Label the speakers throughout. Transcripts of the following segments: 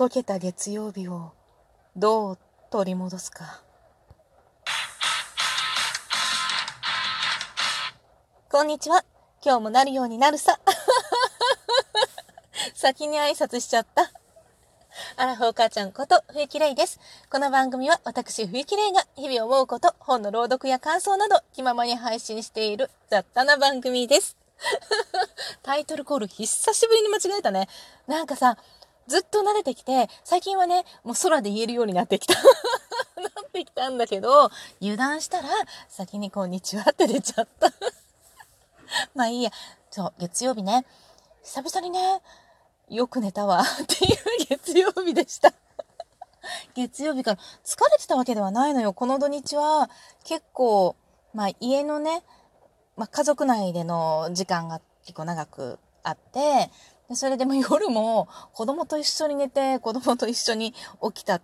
Speaker 1: 溶けた月曜日をどう取り戻すか。こんにちは。今日もなるようになるさ。先に挨拶しちゃった。アラフォー母ちゃんこと冬木玲です。この番組は私冬木玲が日々思うこと、本の朗読や感想など気ままに配信している雑多な番組です。タイトルコール久しぶりに間違えたね。なんかさ、ずっと慣れてきて、最近はね、もう空で言えるようになってきた。なってきたんだけど、油断したら、先にこんにちはって出ちゃった。まあいいや。そう、月曜日ね。久々にね、よく寝たわ っていう月曜日でした月曜日から疲れてたわけではないのよ。この土日は結構、まあ家のね、まあ家族内での時間が結構長くあって、でそれでも 夜も子供と一緒に寝て、子供と一緒に起きた、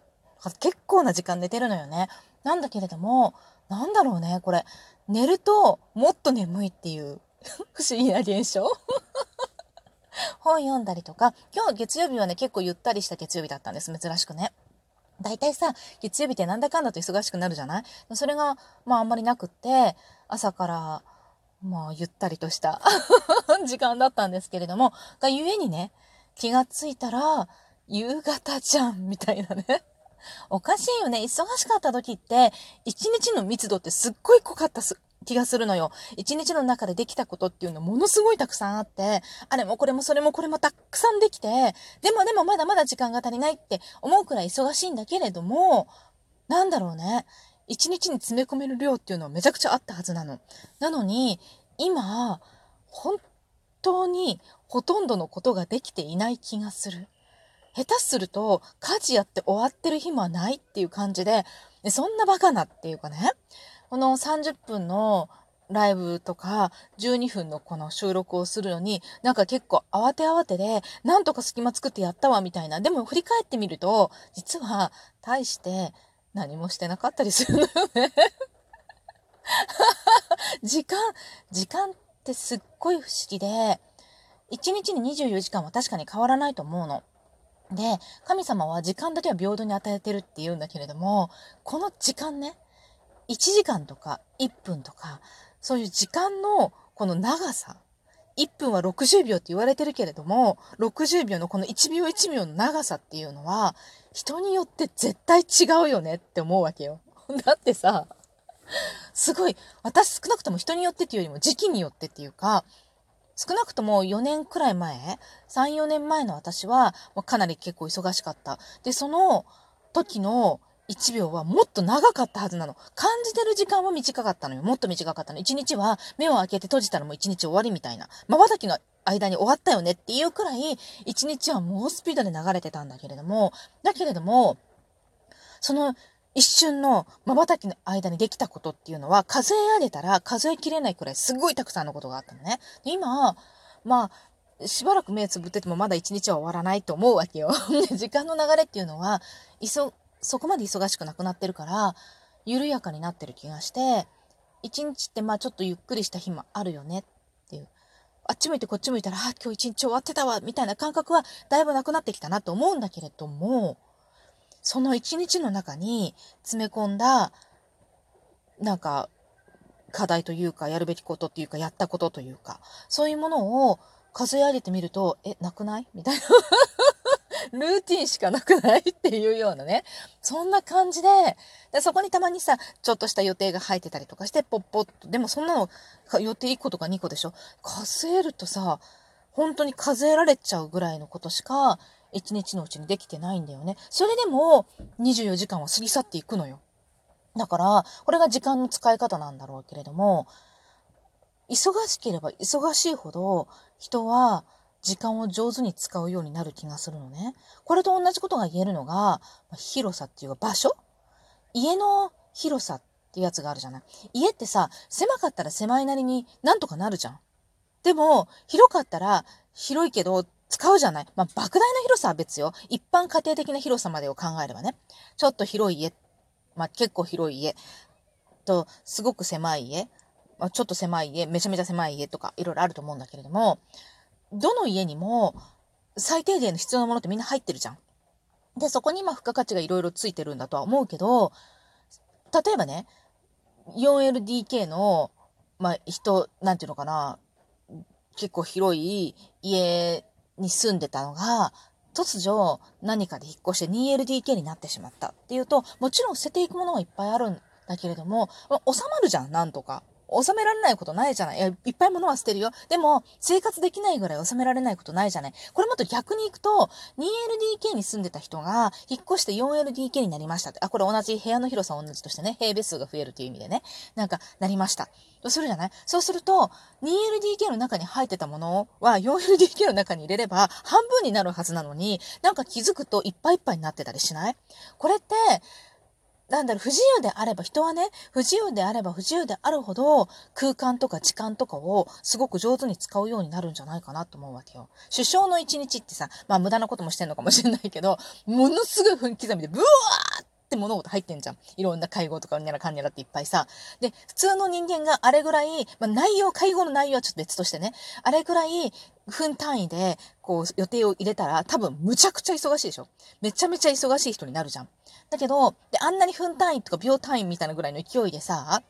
Speaker 1: 結構な時間寝てるのよね。なんだけれども、なんだろうね、これ。寝るともっと眠いっていう 不思議な現象 本読んだりとか、今日月曜日はね、結構ゆったりした月曜日だったんです。珍しくね。大体さ、月曜日ってなんだかんだと忙しくなるじゃない？それが、まああんまりなくって、朝からまあ、ゆったりとした 時間だったんですけれども、がゆえにね、気がついたら、夕方じゃん、みたいなね。おかしいよね。忙しかった時って、一日の密度ってすっごい濃かった気がするのよ。一日の中でできたことっていうのものすごいたくさんあって、あれもこれもそれもこれもたくさんできて、でもでもまだまだ時間が足りないって思うくらい忙しいんだけれども、なんだろうね。一日に詰め込める量っていうのはめちゃくちゃあったはずなの。なのに、今、本当にほとんどのことができていない気がする。下手すると、家事やって終わってる日もないっていう感じで、そんなバカなっていうかね、この30分のライブとか12分のこの収録をするのになんか結構慌て慌てでなんとか隙間作ってやったわみたいな。でも振り返ってみると実は大して何もしてなかったりするのよね 時間、時間ってすっごい不思議で、1日に24時間は確かに変わらないと思うの。で、神様は時間だけは平等に与えてるって言うんだけれども、この時間ね、1時間とか1分とか、そういう時間のこの長さ、1分は60秒って言われてるけれども、60秒のこの1秒1秒の長さっていうのは、人によって絶対違うよねって思うわけよ。だってさ、すごい、私少なくとも人によってっていうよりも時期によってっていうか、少なくとも4年くらい前、3、4年前の私は、かなり結構忙しかった。で、その時の1秒はもっと長かったはずなの。感じてる時間は短かったのよ。もっと短かったの。1日は目を開けて閉じたらもう1日終わりみたいな。瞬きの間に終わったよねっていうくらい、1日は猛スピードで流れてたんだけれども、だけれども、その一瞬の瞬きの間にできたことっていうのは数え上げたら数えきれないくらいすごいたくさんのことがあったのね。で今、まあ、しばらく目つぶっててもまだ一日は終わらないと思うわけよ。時間の流れっていうのは、いそ、そこまで忙しくなくなってるから、緩やかになってる気がして、一日ってまあちょっとゆっくりした日もあるよねっていう。あっち向いてこっち向いたら、あ、今日一日終わってたわ、みたいな感覚はだいぶなくなってきたなと思うんだけれども、その一日の中に詰め込んだ、なんか、課題というか、やるべきことっていうか、やったことというか、そういうものを数え上げてみると、え、なくない？みたいな。ルーティンしかなくない？っていうようなね。そんな感じで、でそこにたまにさ、ちょっとした予定が入ってたりとかして、ポッポッと。でもそんなの、予定1個とか2個でしょ？数えるとさ、本当に数えられちゃうぐらいのことしか1日のうちにできてないんだよね。それでも24時間は過ぎ去っていくのよ。だから、これが時間の使い方なんだろうけれども、忙しければ忙しいほど人は時間を上手に使うようになる気がするのね。これと同じことが言えるのが、広さっていうか場所家の広さってやつがあるじゃない。家ってさ、狭かったら狭いなりになんとかなるじゃん。でも、広かったら広いけど使うじゃない。まあ、莫大な広さは別よ。一般家庭的な広さまでを考えればね。ちょっと広い家、まあ、結構広い家と、すごく狭い家、まあ、ちょっと狭い家、めちゃめちゃ狭い家とか、いろいろあると思うんだけれども、どの家にも最低限の必要なものってみんな入ってるじゃん。で、そこにまあ付加価値がいろいろついてるんだとは思うけど、例えばね、4LDK の、まあ人、なんていうのかな、結構広い家に住んでたのが、突如何かで引っ越して 2LDK になってしまったっていうと、もちろん捨てていくものはいっぱいあるんだけれども、収まるじゃん、なんとか。収められないことないじゃない。いや、いっぱい物は捨てるよ。でも、生活できないぐらい収められないことないじゃない。これもっと逆に行くと、2LDK に住んでた人が、引っ越して 4LDK になりましたって。あ、これ同じ部屋の広さ同じとしてね、平米数が増えるっていう意味でね。なんか、なりました。とするじゃない？そうすると、2LDK の中に入ってたものは 4LDK の中に入れれば半分になるはずなのに、なんか気づくといっぱいいっぱいになってたりしない？これって、なんだろう、不自由であれば、人はね、不自由であれば不自由であるほど、空間とか時間とかをすごく上手に使うようになるんじゃないかなと思うわけよ。首相の一日ってさ、まあ無駄なこともしてんのかもしれないけど、ものすごい分刻みで、ブワーって物事入ってんじゃん。いろんな会合とかにゃらかんにゃらっていっぱいさ。で、普通の人間があれぐらい、まあ内容、介護の内容はちょっと別としてね、あれぐらい分単位で、こう予定を入れたら多分むちゃくちゃ忙しいでしょ。めちゃめちゃ忙しい人になるじゃん。だけど、で、あんなに分単位とか秒単位みたいなぐらいの勢いでさ、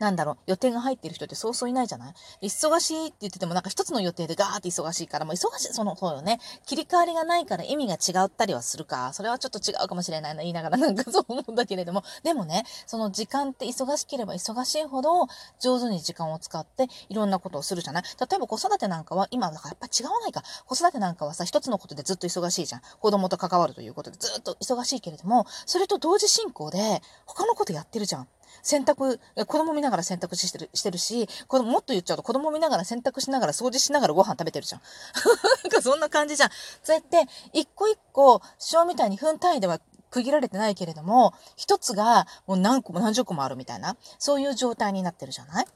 Speaker 1: なんだろう、予定が入ってる人ってそうそういないじゃない？忙しいって言っててもなんか一つの予定でガーって忙しいから、もう忙しい、その、そうよね。切り替わりがないから意味が違ったりはするか。それはちょっと違うかもしれないな、言いながらなんか そう思うんだけれども。でもね、その時間って忙しければ忙しいほど上手に時間を使っていろんなことをするじゃない？例えば子育てなんかは今、だからやっぱ違わないか。子育てなんかはさ、一つのことでずっと忙しいじゃん。子供と関わるということでずっと忙しいけれども、それと同時進行で他のことやってるじゃん。洗濯、子供見ながら洗濯してる、してるし、子供、もっと言っちゃうと子供見ながら洗濯しながら掃除しながらご飯食べてるじゃん。なんかそんな感じじゃん。そうやって、一個一個、小みたいに分単位では区切られてないけれども、一つがもう何個も何十個もあるみたいな、そういう状態になってるじゃない？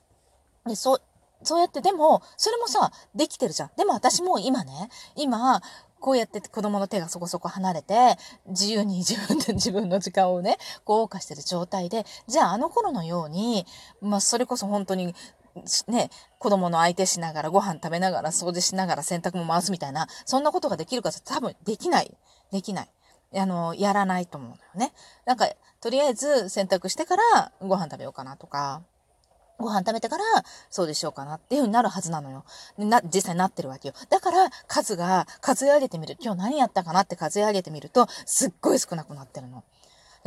Speaker 1: で、そう、そうやって、でも、それもさ、できてるじゃん。でも私も今ね、今、こうやって子供の手がそこそこ離れて、自由に自分で自分の時間をね、こう謳歌してる状態で、じゃああの頃のように、まあそれこそ本当に、ね、子供の相手しながらご飯食べながら掃除しながら洗濯も回すみたいな、そんなことができるか多分できない。できない。あの、やらないと思うのよね。なんか、とりあえず洗濯してからご飯食べようかなとか、ご飯食べてから、そうでしょうかなっていう風になるはずなのよ。な、実際なってるわけよ。だから、数が、数え上げてみる。今日何やったかなって数え上げてみると、すっごい少なくなってるの。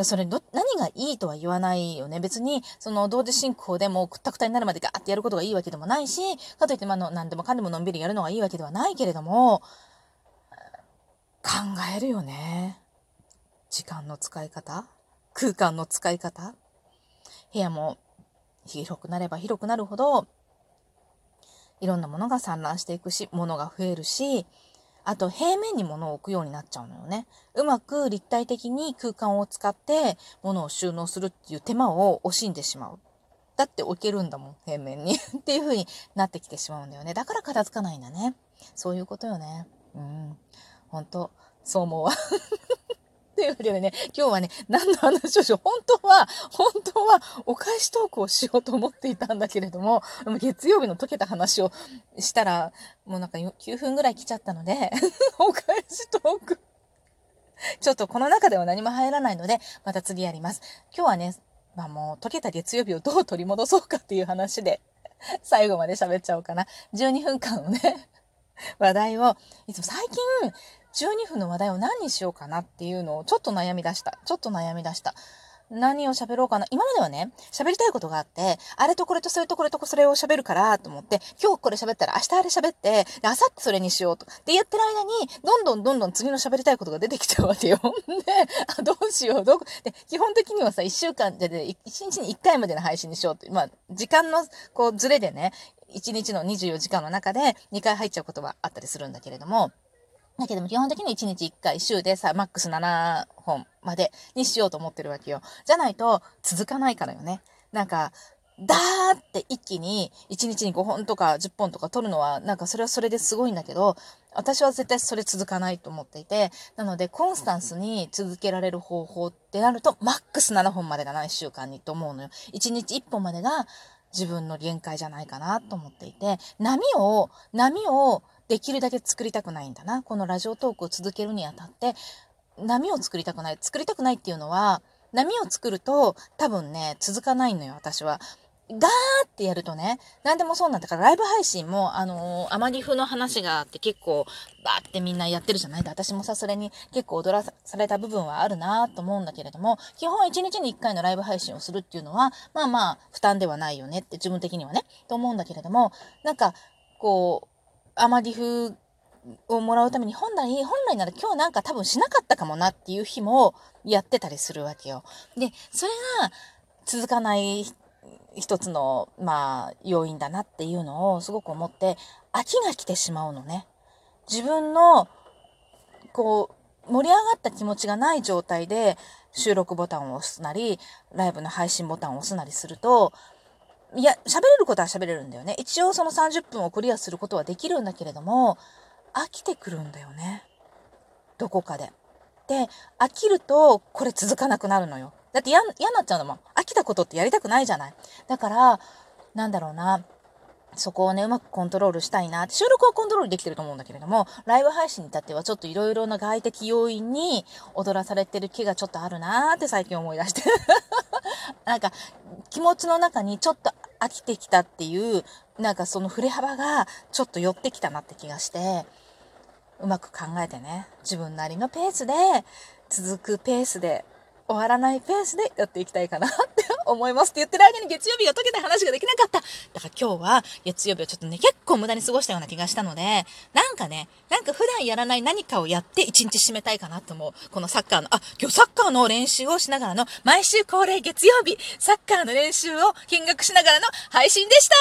Speaker 1: それど、何がいいとは言わないよね。別に、その、同時進行でもくったくたになるまでガーってやることがいいわけでもないし、かといって、まあの、何でもかんでものんびりやるのがいいわけではないけれども、考えるよね。時間の使い方空間の使い方部屋も広くなれば広くなるほど、いろんなものが散乱していくし、物が増えるし、あと平面に物を置くようになっちゃうのよね。うまく立体的に空間を使って物を収納するっていう手間を惜しんでしまう。だって置けるんだもん、平面に っていう風になってきてしまうんだよね。だから片付かないんだね。そういうことよね。うん。本当そう思うわ というわけでね、今日はね、何の話をしよう。本当は、本当は、お返しトークをしようと思っていたんだけれども、月曜日の解けた話をしたら、もうなんか9分ぐらい来ちゃったので、お返しトーク。ちょっとこの中では何も入らないので、また次やります。今日はね、まあもう解けた月曜日をどう取り戻そうかっていう話で、最後まで喋っちゃおうかな。12分間のね、話題を、いつも最近、12分の話題を何にしようかなっていうのをちょっと悩み出した。ちょっと悩み出した。何を喋ろうかな。今まではね、喋りたいことがあって、あれとこれとそれとこれとそれを喋るからと思って、今日これ喋ったら明日あれ喋って、で、明後日それにしようと。で、やってる間に、どんどんどんどん次の喋りたいことが出てきちゃうわけよ。で、あ、どうしよう、どこ、で、基本的にはさ、1週間で、で、1日に1回までの配信にしようって、まあ、時間の、こう、ずれでね、1日の24時間の中で2回入っちゃうことはあったりするんだけれども、だけども基本的に1日1回週でさ、マックス7本までにしようと思ってるわけよ。じゃないと続かないからよね。なんか、ダーって一気に1日に5本とか10本とか取るのは、なんかそれはそれですごいんだけど、私は絶対それ続かないと思っていて、なのでコンスタンスに続けられる方法ってなると、マックス7本までだな、1週間にと思うのよ。1日1本までが自分の限界じゃないかなと思っていて、波を、波をできるだけ作りたくないんだな。このラジオトークを続けるにあたって、波を作りたくない。作りたくないっていうのは、波を作ると多分ね、続かないのよ、私は。ガーってやるとね、何でもそうなんだから、ライブ配信も、あのー、アマリフの話があって結構、バーってみんなやってるじゃない？で、私もさ、それに結構踊らされた部分はあるなと思うんだけれども、基本1日に1回のライブ配信をするっていうのは、まあまあ、負担ではないよねって自分的にはね、と思うんだけれども、なんか、こう、アマリフをもらうために本来、本来なら今日なんか多分しなかったかもなっていう日もやってたりするわけよ。で、それが続かない一つの、まあ、要因だなっていうのをすごく思って、飽きが来てしまうのね。自分の、こう、盛り上がった気持ちがない状態で収録ボタンを押すなり、ライブの配信ボタンを押すなりすると、いや、喋れることは喋れるんだよね。一応その30分をクリアすることはできるんだけれども、飽きてくるんだよね。どこかで。で、飽きると、これ続かなくなるのよ。だって嫌になっちゃうのもん飽きたことってやりたくないじゃない。だから、なんだろうな。そこをね、うまくコントロールしたいな。収録はコントロールできてると思うんだけれども、ライブ配信に至ってはちょっといろいろな外的要因に踊らされてる気がちょっとあるなーって最近思い出して。なんか、気持ちの中にちょっと飽きてきたっていう、なんかその振れ幅がちょっと寄ってきたなって気がして、うまく考えてね、自分なりのペースで、続くペースで、終わらないペースでやっていきたいかなって思いますって言ってる間に月曜日が解けた話ができなかった。だから今日は月曜日はちょっとね、結構無駄に過ごしたような気がしたので、なんかね、なんか普段やらない何かをやって一日締めたいかなと思う。このサッカーの、あ、今日サッカーの練習をしながらの、毎週恒例月曜日、サッカーの練習を見学しながらの配信でした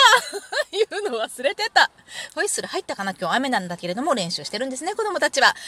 Speaker 1: 言うの忘れてた。ホイッスル入ったかな？今日雨なんだけれども練習してるんですね、子供たちは。